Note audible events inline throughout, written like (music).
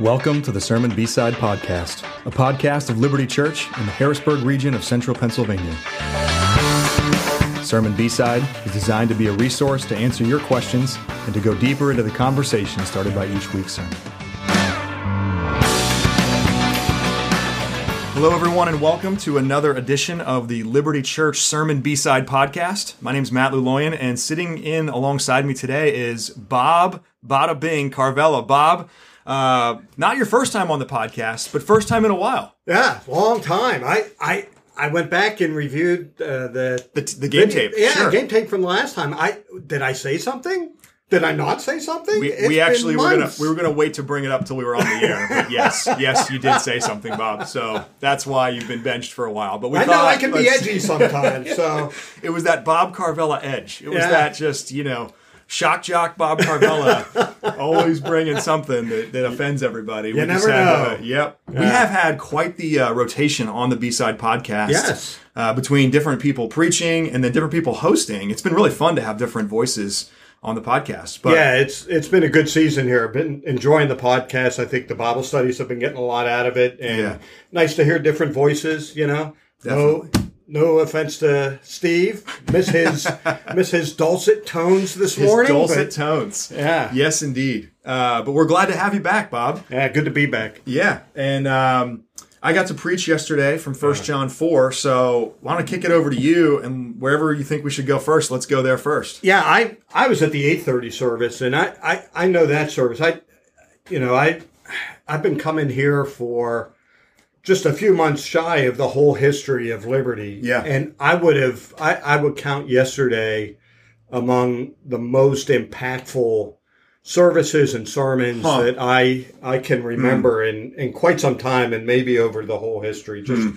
Welcome to the Sermon B-Side Podcast, a podcast of Liberti Church in the Harrisburg region of central Pennsylvania. Sermon B-Side is designed to be a resource to answer your questions and to go deeper into the conversation started by each week's sermon. Hello, everyone, and welcome to another edition of the Liberti Church Sermon B-Side Podcast. My name is Matt Luloyan, and sitting in alongside me today is Bob Bada Bing Carvella. Bob, uh, not your first time on the podcast, but first time in a while. Yeah, long time. I I I went back and reviewed uh, the, the the game tape. Yeah, sure. game tape from the last time. I did I say something? Did I not say something? We, we actually were gonna we were gonna wait to bring it up till we were on the air. But (laughs) yes, yes, you did say something, Bob. So that's why you've been benched for a while. But we I thought, know I can be edgy sometimes. So (laughs) it was that Bob Carvella edge. It was Yeah. that just you know shock jock Bob Carvella (laughs) always bringing something that, that offends everybody. You never know. yep, we have had quite the uh, rotation on the B side podcast. Yes. uh, between different people preaching and then different people hosting. It's been really fun to have different voices on the podcast. But yeah, it's it's been a good season here. I've been enjoying the podcast. I think the Bible studies have been getting a lot out of it, and Yeah. nice to hear different voices. You know, no no offense to Steve, miss his (laughs) miss his dulcet tones this his morning. dulcet but- tones. Yeah. Yes, indeed. Uh, but we're glad to have you back, Bob. yeah, good to be back. Yeah, and um, I got to preach yesterday from First John four. So I want to kick it over to you, and wherever you think we should go first, let's go there first. Yeah, I I was at the eight thirty service, and I, I I know that service. I, you know, I I've been coming here for just a few months shy of the whole history of Liberti. Yeah. and I would have I I would count yesterday among the most impactful services and sermons Huh. that I I can remember in in quite some time, and maybe over the whole history. Just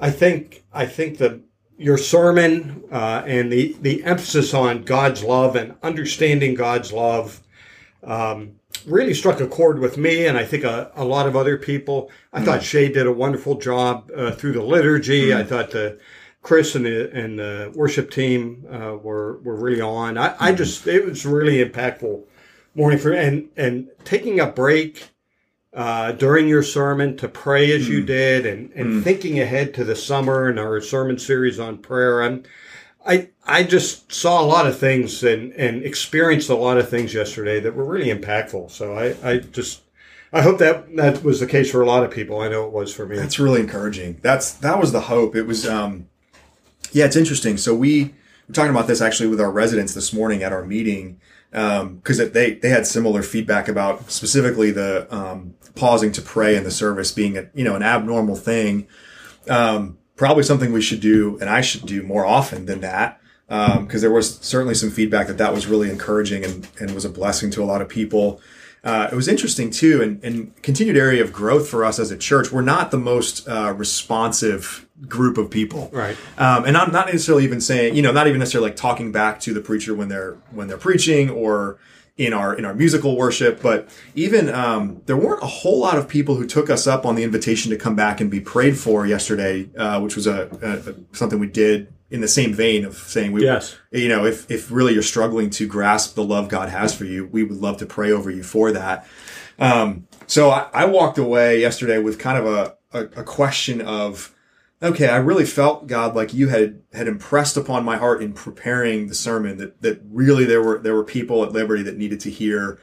I think I think the your sermon uh, and the the emphasis on God's love and understanding God's love um, really struck a chord with me, and I think a, a lot of other people. I thought Shay did a wonderful job uh, through the liturgy. I thought the Chris and the and the worship team uh, were were really on. I, I just it was really impactful morning for and and taking a break uh, during your sermon to pray as you did and, and thinking ahead to the summer and our sermon series on prayer. I'm, I, I just saw a lot of things and, and experienced a lot of things yesterday that were really impactful. So I, I just, I hope that that was the case for a lot of people. I know it was for me. That's really encouraging. That's that was the hope. It was um yeah, it's interesting. So we were talking about this actually with our residents this morning at our meeting because they they had similar feedback about specifically the um, pausing to pray in the service being a you know an abnormal thing. Um, probably something we should do, and I should do more often than that. Because there was certainly some feedback that that was really encouraging and, and was a blessing to a lot of people. Uh, it was interesting too, and, and continued area of growth for us as a church. We're not the most uh, responsive group of people, Right. Um, and I'm not necessarily even saying, you know, not even necessarily like talking back to the preacher when they're when they're preaching or in our in our musical worship, but even um, there weren't a whole lot of people who took us up on the invitation to come back and be prayed for yesterday, uh, which was a, a, something we did in the same vein of saying we Yes. you know, if, if really you're struggling to grasp the love God has for you, we would love to pray over you for that. Um, so I, I walked away yesterday with kind of a, a, a question of, okay, I really felt God like you had, had impressed upon my heart in preparing the sermon that, that really there were, there were people at Liberti that needed to hear,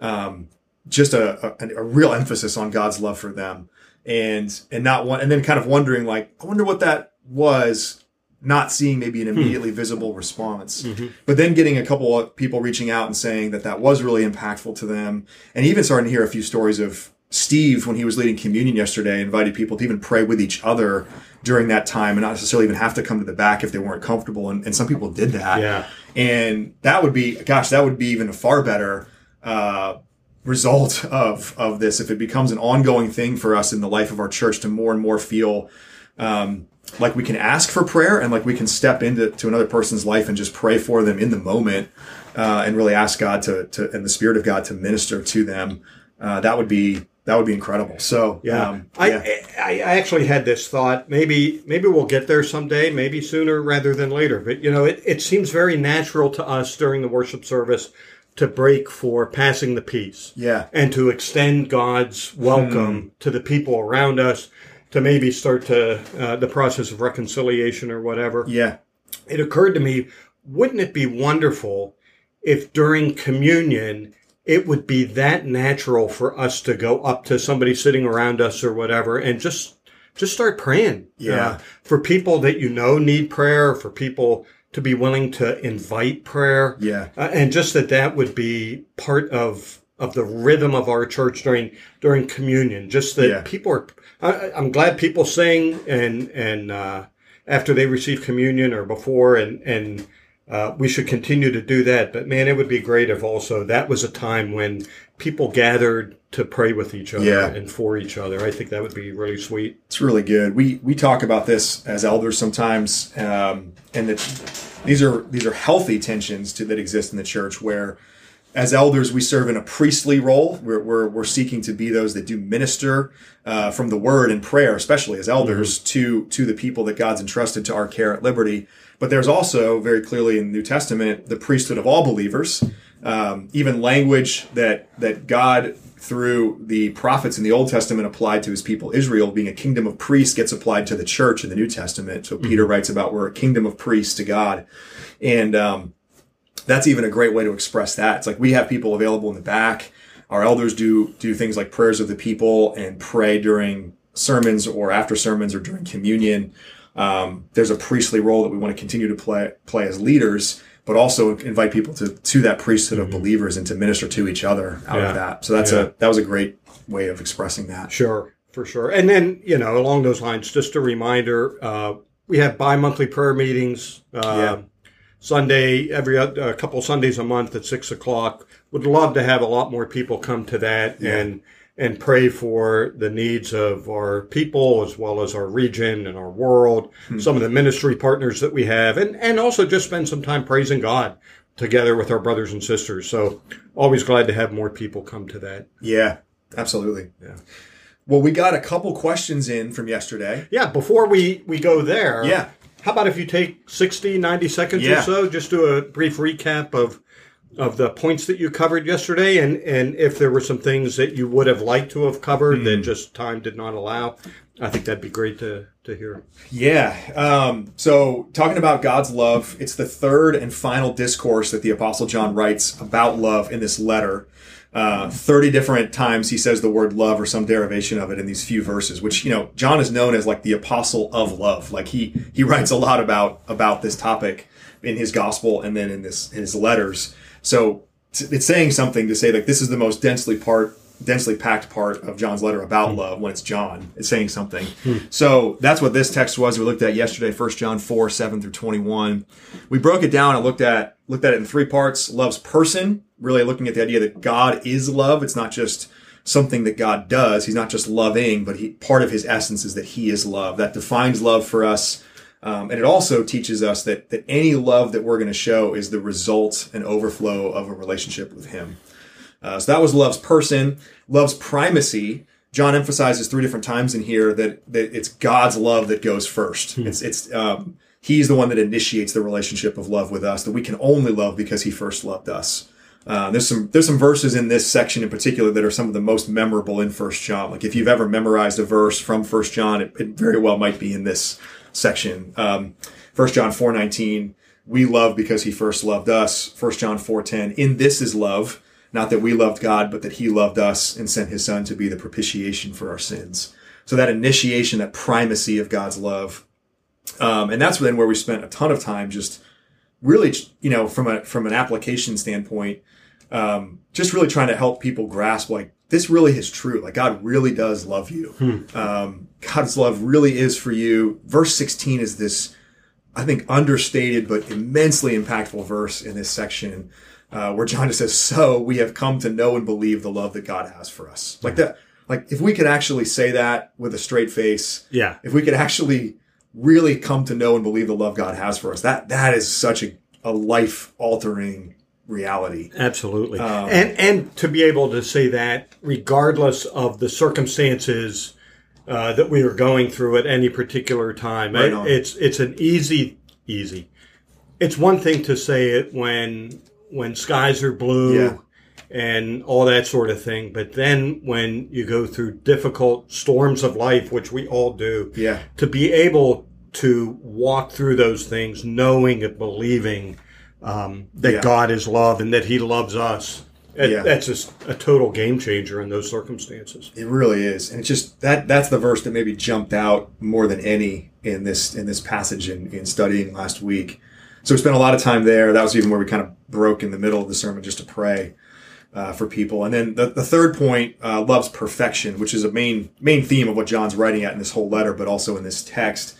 um, just a, a, a real emphasis on God's love for them. And, and not one, and then kind of wondering like, I wonder what that was not seeing maybe an immediately visible response, but then getting a couple of people reaching out and saying that that was really impactful to them, and even starting to hear a few stories of Steve when he was leading communion yesterday, invited people to even pray with each other during that time, and not necessarily even have to come to the back if they weren't comfortable, and, and some people did that, Yeah. and that would be, gosh, that would be even a far better. Uh, result of of this if it becomes an ongoing thing for us in the life of our church to more and more feel um, like we can ask for prayer and like we can step into to another person's life and just pray for them in the moment uh, and really ask God to, to and the Spirit of God to minister to them. Uh, that would be that would be incredible. So Yeah. um, I, yeah. I I actually had this thought. Maybe maybe we'll get there someday. Maybe sooner rather than later. But you know, it, it seems very natural to us during the worship service to break for passing the peace Yeah. and to extend God's welcome to the people around us, to maybe start to uh, the process of reconciliation or whatever. Yeah. It occurred to me, wouldn't it be wonderful if during communion it would be that natural for us to go up to somebody sitting around us or whatever and just just start praying. Yeah. Uh, for people that you know need prayer, for people to be willing to invite prayer. Yeah. Uh, and just that that would be part of of the rhythm of our church during during communion. Just that Yeah. people are. I, I'm glad people sing and and uh, after they receive communion or before, and and uh, we should continue to do that. But man, it would be great if also that was a time when people gathered to pray with each other Yeah. and for each other. I think that would be really sweet. It's really good. We we talk about this as elders sometimes, um, and that these are these are healthy tensions to, that exist in the church where. As elders, we serve in a priestly role. We're, we're, we're seeking to be those that do minister uh, from the word and prayer, especially as elders, to to the people that God's entrusted to our care at Liberti. But there's also very clearly in the New Testament the priesthood of all believers, um, even language that that God through the prophets in the Old Testament applied to his people Israel, being a kingdom of priests, gets applied to the church in the New Testament. So Peter writes about we're a kingdom of priests to God, and um, that's even a great way to express that. It's like we have people available in the back. Our elders do do things like prayers of the people and pray during sermons or after sermons or during communion. Um, there's a priestly role that we want to continue to play play as leaders, but also invite people to to that priesthood of believers and to minister to each other out Yeah. of that. So that's Yeah. a that was a great way of expressing that. Sure, for sure. And then, you know, along those lines, just a reminder uh, we have bi monthly prayer meetings. Uh, Yeah. Sunday, every a couple Sundays a month at six o'clock. Would love to have a lot more people come to that and and pray for the needs of our people as well as our region and our world. Hmm. Some of the ministry partners that we have, and and also just spend some time praising God together with our brothers and sisters. So always glad to have more people come to that. Yeah, absolutely. Yeah. Well, we got a couple questions in from yesterday. Yeah, before we, we go there, Yeah. how about if you take 60, 90 seconds Yeah. or so, just do a brief recap of of the points that you covered yesterday and, and if there were some things that you would have liked to have covered Hmm. that just time did not allow. I think that'd be great to, to hear. Yeah. Um, so, talking about God's love, it's the third and final discourse that the Apostle John writes about love in this letter. Uh, 30 different times he says the word love or some derivation of it in these few verses, which, you know, John is known as like the apostle of love. Like he, he writes a lot about, about this topic in his gospel and then in this, in his letters. So it's saying something to say like this is the most densely part densely packed part of John's letter about hmm. love when it's John. It's saying something. Hmm. So that's what this text was we looked at yesterday, 1 John 4, 7 through 21. We broke it down and looked at looked at it in three parts. Love's person, really looking at the idea that God is love. It's not just something that God does. He's not just loving, but he part of his essence is that he is love. That defines love for us. Um, and it also teaches us that that any love that we're going to show is the result and overflow of a relationship with him. Uh, so that was love's person, love's primacy. John emphasizes three different times in here that that it's God's love that goes first. It's it's um, he's the one that initiates the relationship of love with us. That we can only love because he first loved us. Uh, there's some there's some verses in this section in particular that are some of the most memorable in First John. Like if you've ever memorized a verse from First John, it, it very well might be in this section. Um, John four nineteen, we love because he first loved us. First John four ten, in this is love not that we loved God, but that He loved us and sent His Son to be the propitiation for our sins. So that initiation, that primacy of God's love, um, and that's then where we spent a ton of time just really, you know, from a from an application standpoint, um, just really trying to help people grasp like this really is true. Like God really does love you. Um, God's love really is for you. Verse sixteen is this, I think, understated but immensely impactful verse in this section uh, where John just says, "So we have come to know and believe the love that God has for us." Like that. Like if we could actually say that with a straight face, Yeah. if we could actually really come to know and believe the love God has for us, that that is such a, a life altering reality. Absolutely. Um, and and to be able to say that regardless of the circumstances uh, that we are going through at any particular time. Right It- it's it's an easy easy. It's one thing to say it when when skies are blue Yeah. and all that sort of thing. But then when you go through difficult storms of life, which we all do, Yeah. to be able to walk through those things, knowing and believing um, that Yeah. God is love and that He loves us. it- Yeah. That's just a total game changer in those circumstances. It really is, and it's just that that's the verse that maybe jumped out more than any in this in this passage in, in studying last week. So we spent a lot of time there. That was even where we kind of broke in the middle of the sermon just to pray uh, for people. And then the, the third point, uh, love's perfection, which is a main main theme of what John's writing at in this whole letter, but also in this text,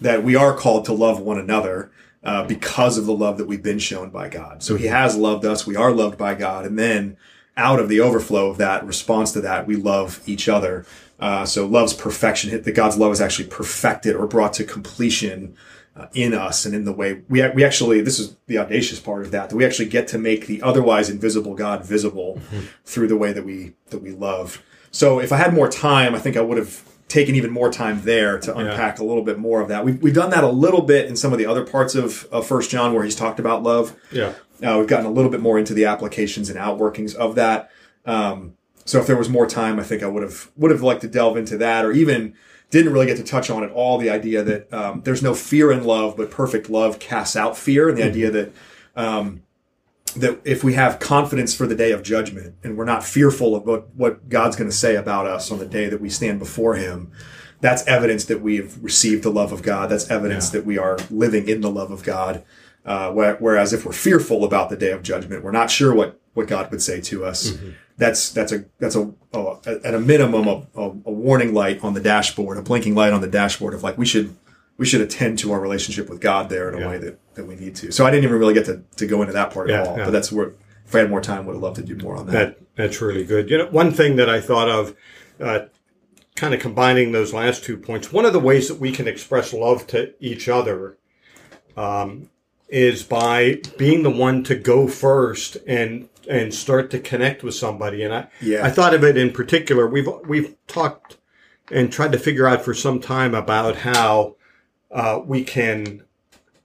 that we are called to love one another. Uh, because of the love that we've been shown by God. So he has loved us. We are loved by God. And then out of the overflow of that response to that, we love each other. Uh, so love's perfection, that God's love is actually perfected or brought to completion uh, in us and in the way we, we actually, this is the audacious part of that, that we actually get to make the otherwise invisible God visible through the way that we, that we love. So if I had more time, I think I would have taken even more time there to unpack a little bit more of that. We've, we've done that a little bit in some of the other parts of, of First John where he's talked about love. Yeah. Uh, we've gotten a little bit more into the applications and outworkings of that. Um, so if there was more time, I think I would have would have liked to delve into that, or even didn't really get to touch on at all the idea that um, there's no fear in love, but perfect love casts out fear, and the idea that um, that if we have confidence for the day of judgment and we're not fearful of what, what God's going to say about us on the day that we stand before Him, that's evidence that we've received the love of God. That's evidence that we are living in the love of God. Uh, whereas if we're fearful about the day of judgment, we're not sure what, what God would say to us. That's that's a that's a, a at a minimum a, a, a warning light on the dashboard, a blinking light on the dashboard of like we should we should attend to our relationship with God there in a Yeah. way that, that we need to. So I didn't even really get to, to go into that part Yeah, at all. yeah. But that's where if I had more time, would have loved to do more on that. That that's really good. You know, one thing that I thought of, uh, kind of combining those last two points. One of the ways that we can express love to each other, um, is by being the one to go first and and start to connect with somebody. And I Yeah. I thought of it in particular. We've we've talked and tried to figure out for some time about how uh, we can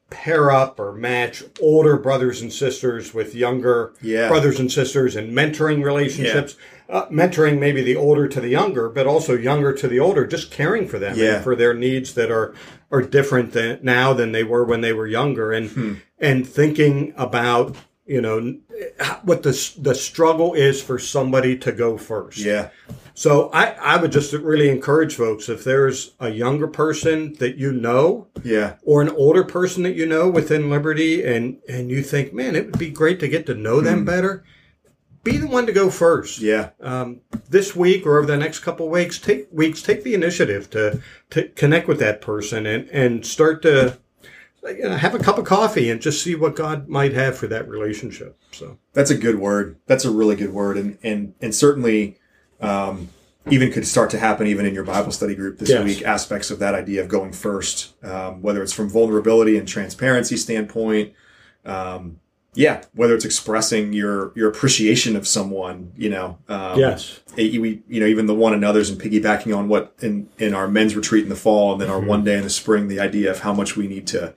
pair up or match older brothers and sisters with younger Yeah. brothers and sisters and mentoring relationships. Uh, mentoring maybe the older to the younger, but also younger to the older, just caring for them Yeah. and for their needs that are are different than now than they were when they were younger, and Hmm. and thinking about you know what the the struggle is for somebody to go first. yeah. So I, I would just really encourage folks if there's a younger person that you know Yeah. or an older person that you know within Liberti and, and you think, man, it would be great to get to know them better, be the one to go first. Yeah. Um, this week or over the next couple of weeks, take weeks, take the initiative to, to connect with that person and, and start to you know, have a cup of coffee and just see what God might have for that relationship. So That's a good word. That's a really good word. And, and, and certainly, um, even could start to happen even in your Bible study group this Yes. week, aspects of that idea of going first, um, whether it's from vulnerability and transparency standpoint. Um, yeah, whether it's expressing your, your appreciation of someone, you know, um, yes, it- we, you know, even the one another's and piggybacking on what in, in our men's retreat in the fall and then our one day in the spring, the idea of how much we need to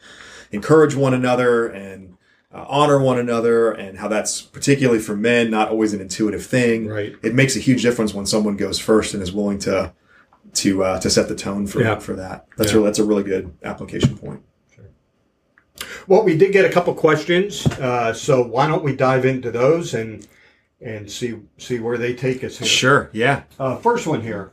encourage one another and uh, honor one another and how that's particularly for men, not always an intuitive thing. Right. It makes a huge difference when someone goes first and is willing to, to, uh, to set the tone for, Yeah. for that. That's Yeah. really, that's a really good application point. Well, we did get a couple questions, uh, so why don't we dive into those and and see see where they take us here. Sure. Yeah. Uh, first one here.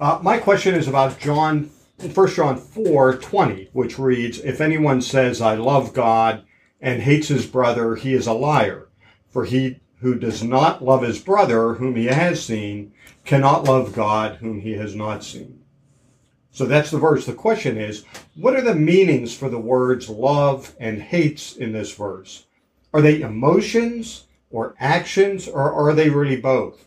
Uh, my question is about John, First John four twenty, which reads, If anyone says, I love God and hates his brother, he is a liar. For he who does not love his brother, whom he has seen, cannot love God, whom he has not seen. So that's the verse. The question is, what are the meanings for the words love and hates in this verse? Are they emotions or actions, or are they really both?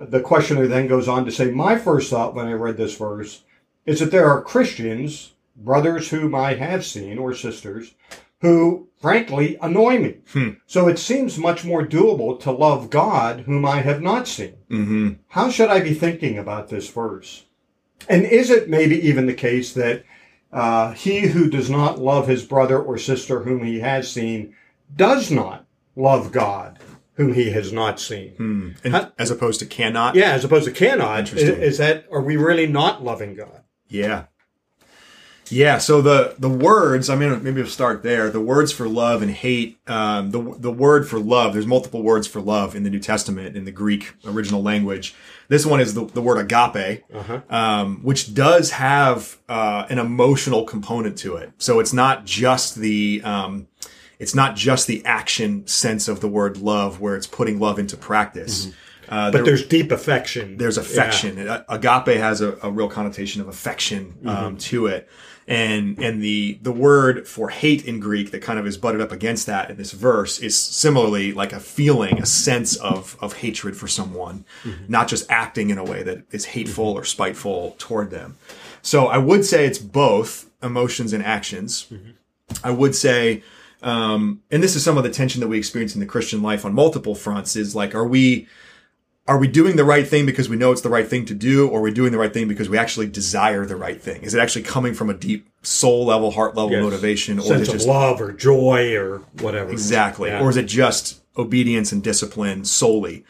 the questioner then goes on to say, My first thought when I read this verse is that there are Christians, brothers whom I have seen, or sisters, who frankly annoy me. Hmm. So it seems much more doable to love God whom I have not seen. Mm-hmm. How should I be thinking about this verse? And is it maybe even the case that uh, he who does not love his brother or sister whom he has seen does not love God whom he has not seen. And How- as opposed to cannot. Yeah, as opposed to cannot. Is, Interesting. is that are we really not loving God? Yeah. Yeah. So the the words, I mean, maybe we'll start there. The words for love and hate. Um, the the word for love. There's multiple words for love in the New Testament in the Greek original language. This one is the, the word agape, um, which does have uh, an emotional component to it. So it's not just the um, it's not just the action sense of the word love, where it's putting love into practice. Uh, But there- there's deep affection. there's affection. A- Agape has a, a real connotation of affection um, to it, and and the the word for hate in Greek that kind of is butted up against that in this verse is similarly like a feeling, a sense of of hatred for someone, not just acting in a way that is hateful or spiteful toward them. So I would say it's both emotions and actions. I would say, um, and this is some of the tension that we experience in the Christian life on multiple fronts. Is like, are we are we doing the right thing because we know it's the right thing to do, or are we doing the right thing because we actually desire the right thing? Is it actually coming from a deep soul level, heart level Yes. motivation, or sense is it of love or joy or whatever. exactly, Yeah. or is it just obedience and discipline solely?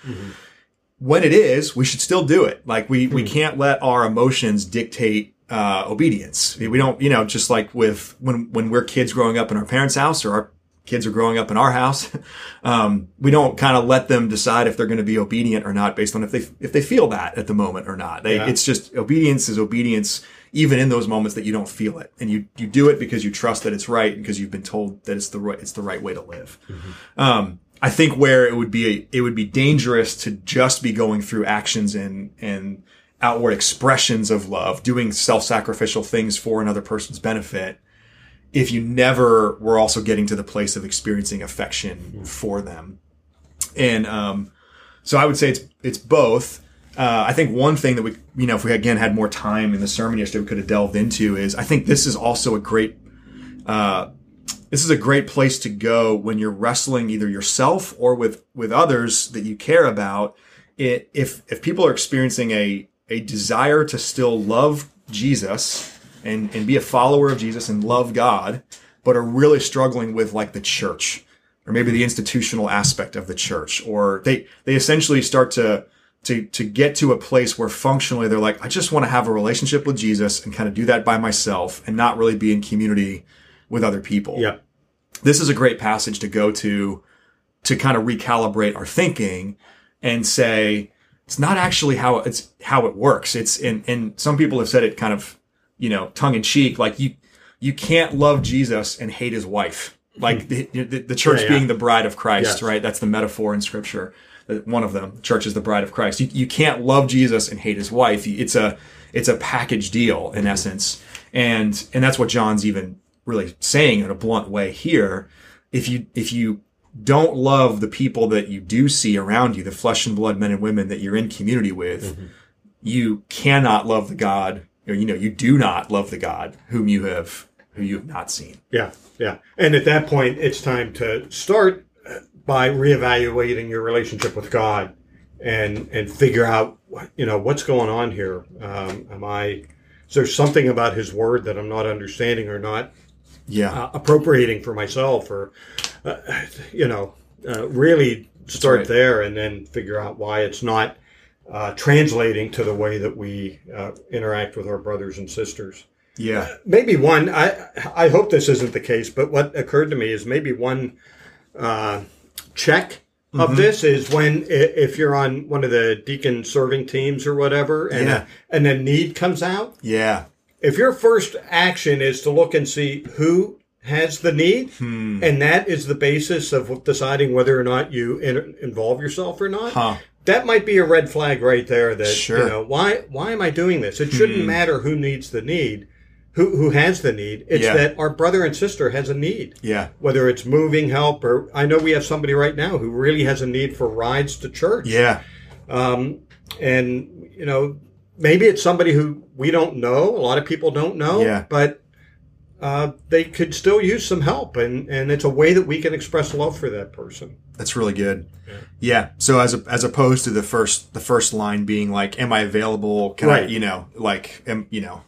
When it is, we should still do it. Like we we can't let our emotions dictate uh, obedience. We don't, you know, just like with when when we're kids growing up in our parents' house or our kids are growing up in our house, (laughs) um, we don't kind of let them decide if they're going to be obedient or not based on if they if they feel that at the moment or not. They, Yeah. It's just obedience is obedience, even in those moments that you don't feel it, and you you do it because you trust that it's right and because you've been told that it's the right it's the right way to live. Um, I think where it would be it would be dangerous to just be going through actions and and outward expressions of love, doing self-sacrificial things for another person's benefit, if you never were also getting to the place of experiencing affection for them. And um, so I would say it's it's both. Uh, I think one thing that we, you know, if we again had more time in the sermon yesterday, we could have delved into is I think this is also a great uh, this is a great place to go when you're wrestling either yourself or with with others that you care about. It, if if people are experiencing a a desire to still love Jesus and and be a follower of Jesus and love God, but are really struggling with like the church or maybe the institutional aspect of the church, or they they essentially start to to to get to a place where functionally they're like, I just want to have a relationship with Jesus and kind of do that by myself and not really be in community with other people. Yeah. This is a great passage to go to to kind of recalibrate our thinking and say it's not actually how it's how it works. It's and and some people have said it kind of, you know, tongue in cheek, like you you can't love Jesus and hate his wife. Mm-hmm. Like the, the, the church Yeah, yeah. being the bride of Christ, Yes. right? That's the metaphor in scripture. that One of them, the church is the bride of Christ. You, you can't love Jesus and hate his wife. It's a it's a package deal in mm-hmm. essence, and and that's what John's even really saying in a blunt way here. If you if you don't love the people that you do see around you, the flesh and blood men and women that you're in community with, mm-hmm. you cannot love the God, or you know, you do not love the God whom you have who you have not seen. Yeah, yeah. And at that point, it's time to start by reevaluating your relationship with God and and figure out you know what's going on here. Um, am I is there something about His Word that I'm not understanding or not Yeah. uh, appropriating for myself, or uh, you know, uh, really start right. there and then figure out why it's not uh, translating to the way that we uh, interact with our brothers and sisters yeah. maybe one i i hope this isn't the case but what occurred to me is maybe one uh, check Mm-hmm. of this is when if you're on one of the deacon serving teams or whatever and Yeah. and a need comes out Yeah. if your first action is to look and see who has the need Hmm. and that is the basis of deciding whether or not you in, involve yourself or not Huh. That might be a red flag right there that Sure. You know why why am i doing this it shouldn't matter who needs the need who who has the need it's Yeah. that our brother and sister has a need Yeah. whether it's moving help or i know we have somebody right now who really has a need for rides to church Yeah. um, and you know maybe it's somebody who we don't know a lot of people don't know Yeah. but uh, they could still use some help and and it's a way that we can express love for that person That's really good. Yeah. So as a, as opposed to the first the first line being like, "Am I available? Can I?" You know, like, am, you know,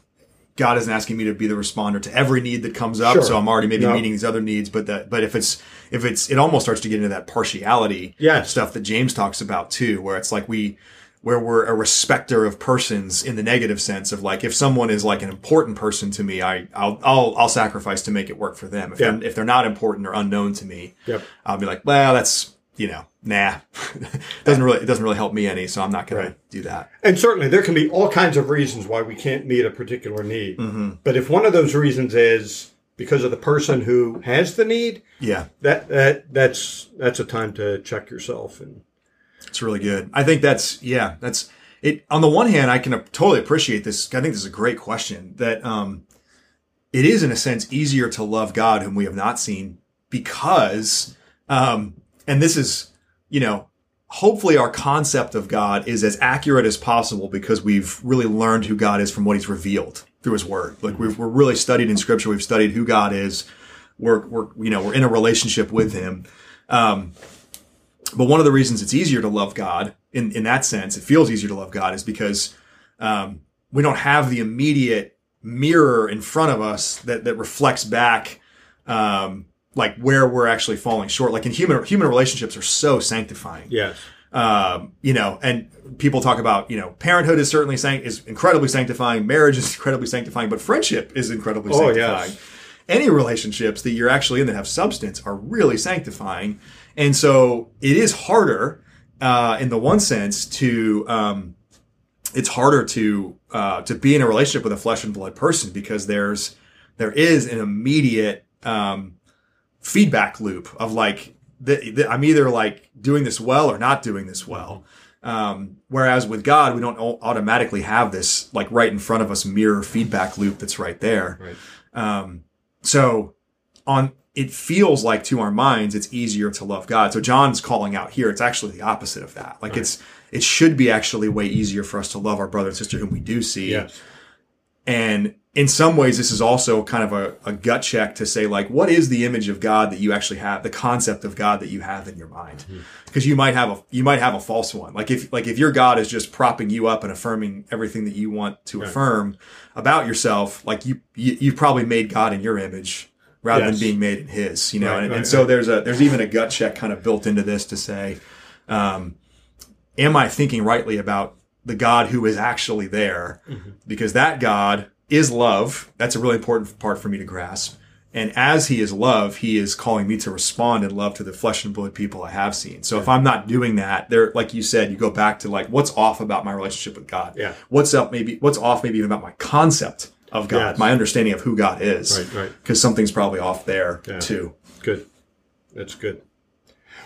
God isn't asking me to be the responder to every need that comes up. Sure. So I'm already maybe meeting these other needs, but that, but if it's, if it's, it almost starts to get into that partiality Yes. stuff that James talks about too, where it's like we, where we're a respecter of persons in the negative sense of like, if someone is like an important person to me, I, I'll, I'll, I'll sacrifice to make it work for them. If Yeah. they're, if they're not important or unknown to me, Yep. I'll be like, well, that's, you know, nah, (laughs) doesn't really, it doesn't really help me any. So I'm not going Right. to do that. And certainly there can be all kinds of reasons why we can't meet a particular need. Mm-hmm. But if one of those reasons is because of the person who has the need, Yeah. that, that that's that's a time to check yourself and It's really good. I think that's yeah, that's it. On the one hand, I can totally appreciate this. I think this is a great question. That um, it is in a sense easier to love God whom we have not seen because, um, and this is you know, hopefully our concept of God is as accurate as possible because we've really learned who God is from what He's revealed through His Word. Like we've, we're really studied in Scripture. We've studied who God is. We're we're you know we're in a relationship with Him. Um, but one of the reasons it's easier to love God in, in that sense, it feels easier to love God is because um, we don't have the immediate mirror in front of us that, that reflects back um, like where we're actually falling short. Like in human human relationships are so sanctifying yes. um, you know, and people talk about, you know, parenthood is certainly sanct- is incredibly sanctifying, marriage is (laughs) incredibly sanctifying, but friendship is incredibly Oh, sanctifying. yes. Any relationships that you're actually in that have substance are really sanctifying, and so it is harder, uh, in the one sense, to um, it's harder to uh, to be in a relationship with a flesh and blood person because there's there is an immediate um, feedback loop of like the, the, I'm either like doing this well or not doing this well. Um, whereas with God, we don't automatically have this like right in front of us mirror feedback loop that's right there. Right. Um, so on, it feels like to our minds, it's easier to love God. So John's calling out here. It's actually the opposite of that. Like it's, it should be actually way easier for us to love our brother and sister whom we do see. Yes. And in some ways, this is also kind of a, a gut check to say, like, what is the image of God that you actually have, the concept of God that you have in your mind? Mm-hmm. Because you might have a you might have a false one. Like if like if your God is just propping you up and affirming everything that you want to affirm about yourself, like you, you you've probably made God in your image rather Yes. than being made in His. You know, Right, and, right, and so right. there's a there's even a gut check kind of built into this to say, um, am I thinking rightly about the God who is actually there? Because that God is love. That's a really important part for me to grasp. And as he is love, he is calling me to respond in love to the flesh and blood people I have seen. So if I'm not doing that, there, like you said, you go back to like, what's off about my relationship with God? Yeah. What's up? Maybe what's off? Maybe even about my concept of God, Yes. my understanding of who God is. Right, right. Because something's probably off there Yeah. too. Good. That's good.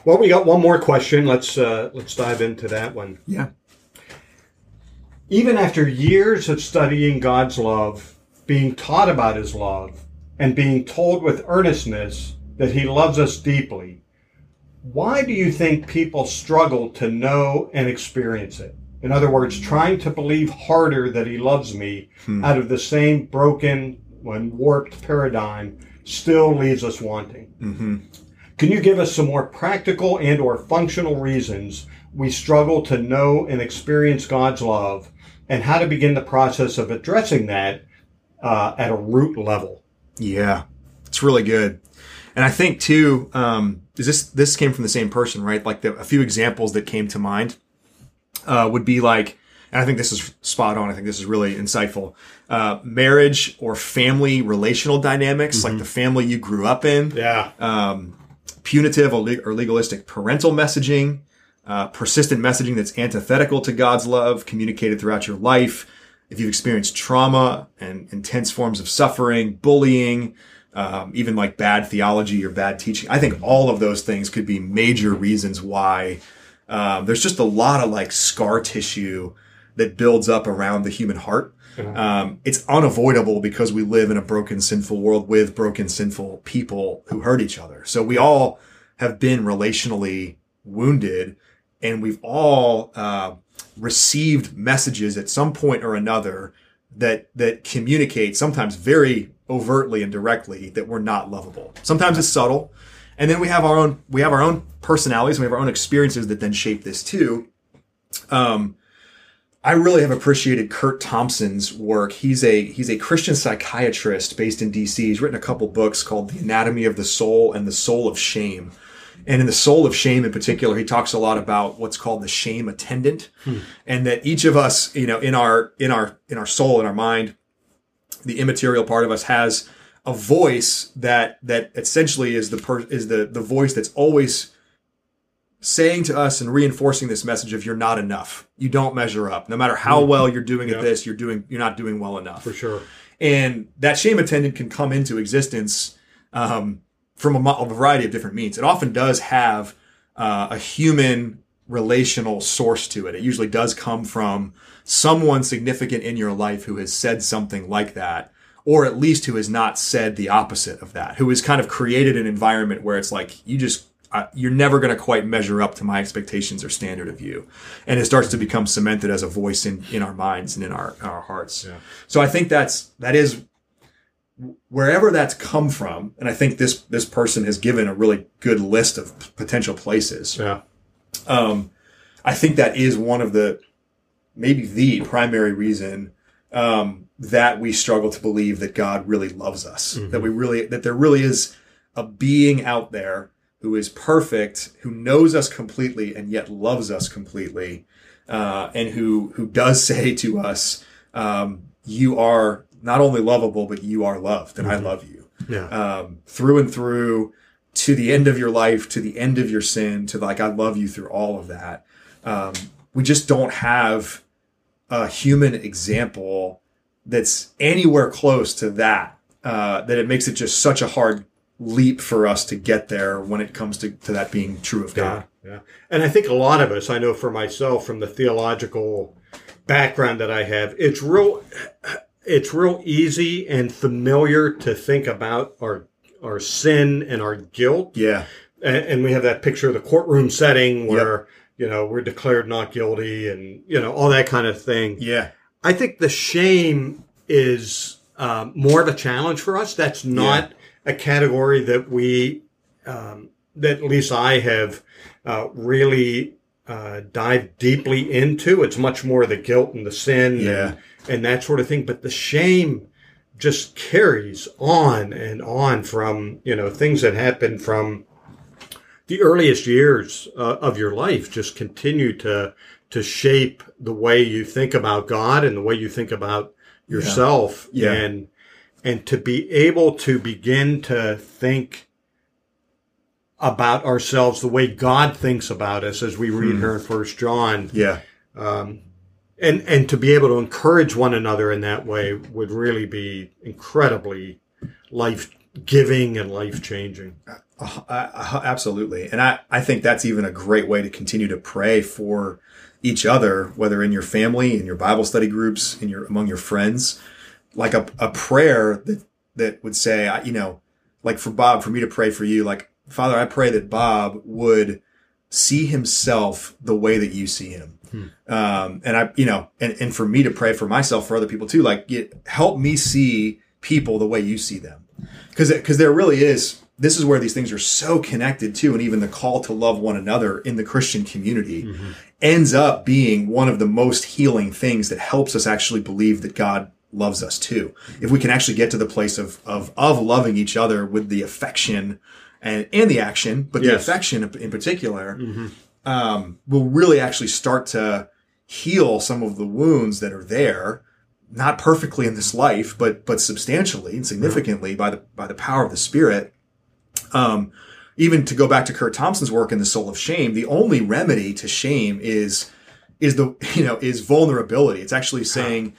Well, we got one more question. Let's uh, let's dive into that one. Yeah. Even after years of studying God's love, being taught about His love, and being told with earnestness that He loves us deeply, why do you think people struggle to know and experience it? In other words, trying to believe harder that He loves me out of the same broken and warped paradigm still leaves us wanting. Can you give us some more practical and or functional reasons we struggle to know and experience God's love and how to begin the process of addressing that uh, at a root level? Yeah, it's really good. And I think too, um, is this this came from the same person, right? Like the, a few examples that came to mind uh, would be like, and I think this is spot on. I think this is really insightful. Uh, marriage or family relational dynamics, like the family you grew up in, Yeah. um, punitive or legalistic parental messaging, uh, persistent messaging that's antithetical to God's love communicated throughout your life. If you've experienced trauma and intense forms of suffering, bullying, um, even like bad theology or bad teaching, I think all of those things could be major reasons why um, there's just a lot of like scar tissue that builds up around the human heart. Um, it's unavoidable because we live in a broken, sinful world with broken, sinful people who hurt each other. So we all have been relationally wounded and we've all uh, received messages at some point or another that that communicate sometimes very overtly and directly that we're not lovable. Sometimes it's subtle, and then we have our own we have our own personalities and we have our own experiences that then shape this too. Um, I really have appreciated Curt Thompson's work. He's a he's a Christian psychiatrist based in DC. He's written a couple books called The Anatomy of the Soul and The Soul of Shame. And in the soul of shame in particular, he talks a lot about what's called the shame attendant. Hmm. And that each of us, you know, in our in our in our soul, in our mind, the immaterial part of us has a voice that that essentially is the per, is the the voice that's always saying to us and reinforcing this message of you're not enough. You don't measure up. No matter how mm-hmm. well you're doing at this, you're doing you're not doing well enough. For sure. And that shame attendant can come into existence um, from a, a, variety of different means. It often does have uh, a human relational source to it. It usually does come from someone significant in your life who has said something like that or at least who has not said the opposite of that, who has kind of created an environment where it's like, you just, uh, you're never going to quite measure up to my expectations or standard of you. And it starts to become cemented as a voice in, in our minds and in our, in our hearts. Yeah. So I think that's, that is wherever that's come from. And I think this, this person has given a really good list of potential places. Yeah. Um, I think that is one of the, maybe the primary reason, um, that we struggle to believe that God really loves us, mm-hmm. that we really, that there really is a being out there who is perfect, who knows us completely and yet loves us completely, uh, and who, who does (laughs) say to us, um, you are not only lovable, but you are loved and mm-hmm. I love you. Yeah. Um, through and through to the end of your life, to the end of your sin, to like, I love you through all of that. Um, we just don't have a human example that's anywhere close to that, uh, that it makes it just such a hard leap for us to get there when it comes to, to that being true of God. Yeah, yeah. And I think a lot of us, I know for myself from the theological background that I have, it's real, it's real easy and familiar to think about our, our sin and our guilt. Yeah. And, and we have that picture of the courtroom setting where, yep. You know, we're declared not guilty and, you know, all that kind of thing. Yeah. I think the shame is um, more of a challenge for us. That's not yeah. a category that we, um, that at least I have uh, really uh, dived deeply into. It's much more the guilt and the sin yeah. and, and that sort of thing. But the shame just carries on and on from, you know, things that happen from the earliest years uh, of your life just continue to to shape the way you think about God and the way you think about yourself yeah. Yeah. and and to be able to begin to think about ourselves the way God thinks about us as we read hmm. here in First John. Yeah. Um, and and to be able to encourage one another in that way would really be incredibly life giving and life changing. Uh, uh, absolutely. And I, I think that's even a great way to continue to pray for each other, whether in your family, in your Bible study groups, in your among your friends, like a, a prayer that that would say, you know, like for Bob, for me to pray for you, like Father, I pray that Bob would see himself the way that you see him. Hmm. Um, and I, you know, and, and for me to pray for myself, for other people too, like get, help me see people the way you see them. Cause, cause there really is this is where these things are so connected to, and even the call to love one another in the Christian community mm-hmm. ends up being one of the most healing things that helps us actually believe that God loves us too. If we can actually get to the place of, of, of loving each other with the affection and, and the action, but yes. the affection in particular, mm-hmm. um, will really actually start to heal some of the wounds that are there not perfectly in this life, but but substantially and significantly by the by the power of the Spirit. Um, even to go back to Curt Thompson's work in The Soul of Shame, the only remedy to shame is is the (laughs) you know is vulnerability. It's actually saying,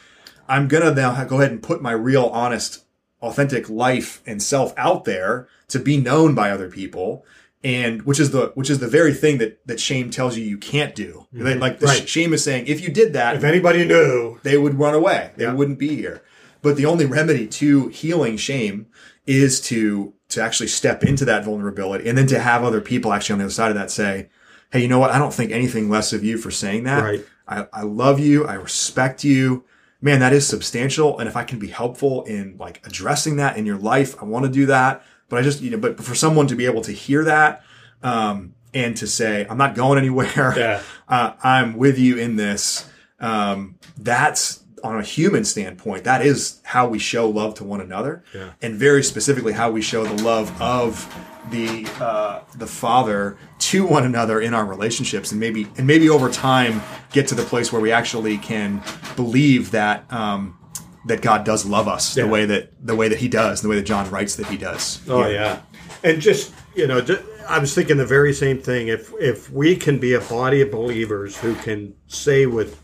I'm gonna now go ahead and put my real, honest, authentic life and self out there to be known by other people and which is the which is the very thing that that shame tells you you can't do. Mm-hmm. Like the right. shame is saying if you did that, if anybody knew, they would run away. They yeah. wouldn't be here. But the only remedy to healing shame is to to actually step into that vulnerability and then to have other people actually on the other side of that say, Hey, you know what? I don't think anything less of you for saying that. Right. I, I love you. I respect you. Man, that is substantial. And if I can be helpful in like addressing that in your life, I want to do that. But I just, you know, but for someone to be able to hear that, um, and to say, I'm not going anywhere. Yeah. (laughs) Uh, I'm with you in this. um, that's on a human standpoint, that is how we show love to one another, Yeah. and very specifically how we show the love of the uh, the Father to one another in our relationships, and maybe and maybe over time get to the place where we actually can believe that um, that God does love us Yeah. the way that the way that He does, the way that John writes that He does. Oh yeah, and just you know, ju- I was thinking the very same thing. If if we can be a body of believers who can say with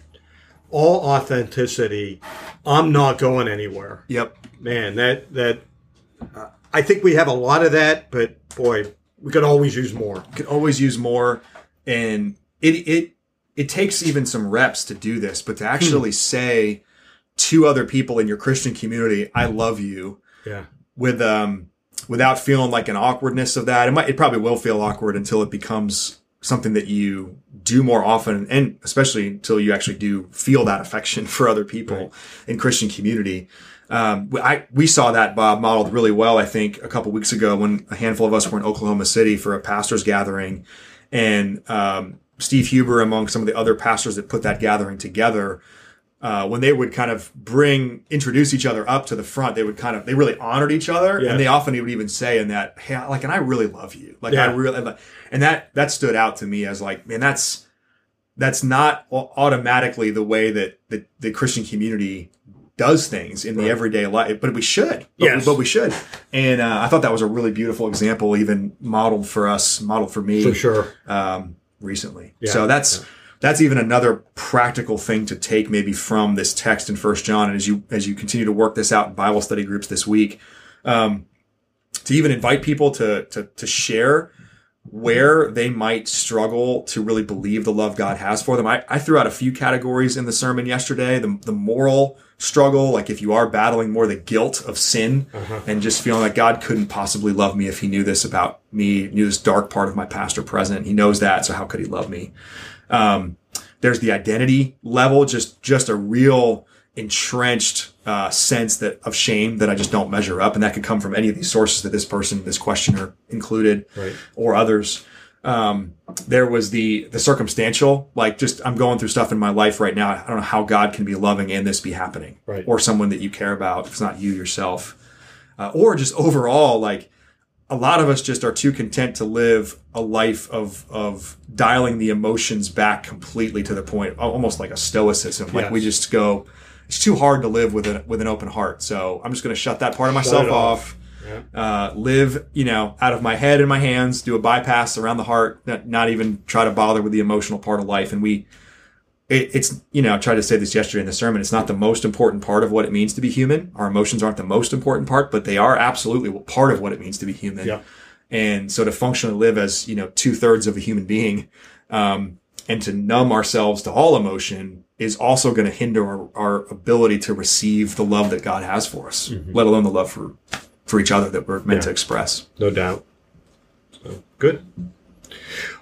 all authenticity, "I'm not going anywhere," Yep. man, that that uh, I think we have a lot of that, but boy, we could always use more. could always use more and it it it takes even some reps to do this but to actually say to other people in your christian community i love you Yeah, with um without feeling like an awkwardness of that it might it probably will feel awkward until it becomes something that you do more often and especially until you actually do feel that affection (laughs) for other people Right. in christian community um, we- I, we saw that Bob modeled really well, I think, a couple weeks ago when a handful of us were in Oklahoma City for a pastors gathering, and um, Steve Huber, among some of the other pastors that put that gathering together, uh, when they would kind of bring introduce each other up to the front, they would kind of they really honored each other, Yeah. and they often would even say in that, "Hey, I- like, and I really love you, like, I Yeah. really," and that that stood out to me as like, man, that's that's not automatically the way that the, the Christian community does things in the everyday life, but we should. But, Yes. we, but we should. And uh, I thought that was a really beautiful example, even modeled for us, modeled for me for sure. um, recently. Yeah. So that's that's even another practical thing to take maybe from this text in First John, and as you as you continue to work this out in Bible study groups this week, um, to even invite people to to to share where they might struggle to really believe the love God has for them. I, I threw out a few categories in the sermon yesterday. The, the moral struggle, like if you are battling more the guilt of sin and just feeling like God couldn't possibly love me if he knew this about me, knew this dark part of my past or present. He knows that. So how could he love me? Um, there's the identity level, just, just a real entrenched uh, sense that of shame that I just don't measure up, and that could come from any of these sources that this person, this questioner included, Right. or others. Um, there was the the circumstantial, like just I'm going through stuff in my life right now. I don't know how God can be loving and this be happening, Right. or someone that you care about. If it's not you yourself, uh, or just overall, like a lot of us just are too content to live a life of of dialing the emotions back completely to the point, almost like a stoicism. Like Yes. we just go, it's too hard to live with a with an open heart. So I'm just going to shut that part of myself off. off. Yeah. Uh, live, you know, out of my head and my hands. Do a bypass around the heart. Not, not even try to bother with the emotional part of life. And we, it, it's you know, I tried to say this yesterday in the sermon. It's not the most important part of what it means to be human. Our emotions aren't the most important part, but they are absolutely part of what it means to be human. Yeah. And so to functionally live as you know two thirds of a human being, um, and to numb ourselves to all emotion is also going to hinder our, our ability to receive the love that God has for us, let alone the love for for each other that we're meant Mm-hmm. Yeah. to express. No doubt. So good.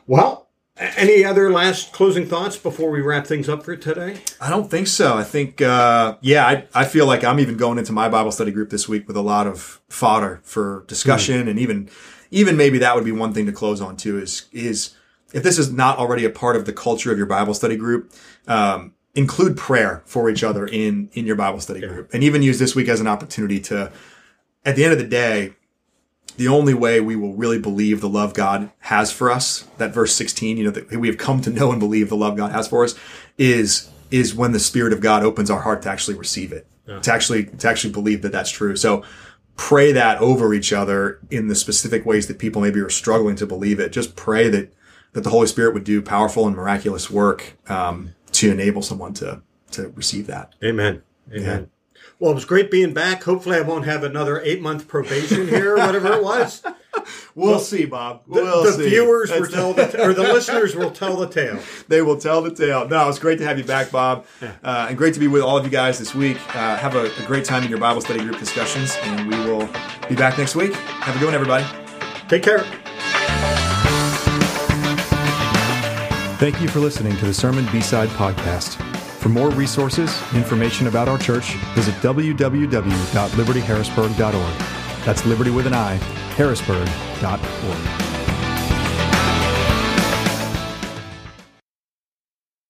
Well, any other last closing thoughts before we wrap things up for today? I don't think so. I think, uh, yeah, I, I feel like I'm even going into my Bible study group this week with a lot of fodder for discussion, and even, even maybe that would be one thing to close on too. Is is if this is not already a part of the culture of your Bible study group, um, include prayer for each other in in your Bible study group, and even use this week as an opportunity to, at the end of the day, the only way we will really believe the love God has for us, that verse 16, you know, that we have come to know and believe the love God has for us is, is when the spirit of God opens our heart to actually receive it, to actually, to actually believe that that's true. So pray that over each other in the specific ways that people maybe are struggling to believe it. Just pray that, that the Holy Spirit would do powerful and miraculous work, um, to enable someone to, to receive that. Amen. Amen. Well, it was great being back. Hopefully, I won't have another eight month probation here, or whatever it was. (laughs) We'll see, Bob. The, We'll the see. viewers will That's- tell the or the listeners will tell the tale. (laughs) they will tell the tale. No, it's great to have you back, Bob, uh, and great to be with all of you guys this week. Uh, have a, a great time in your Bible study group discussions, and we will be back next week. Have a good one, everybody. Take care. Thank you for listening to the Sermon B-Side podcast. For more resources, information about our church, visit www.libertiharrisburg.org. That's liberti with an I, harrisburg.org.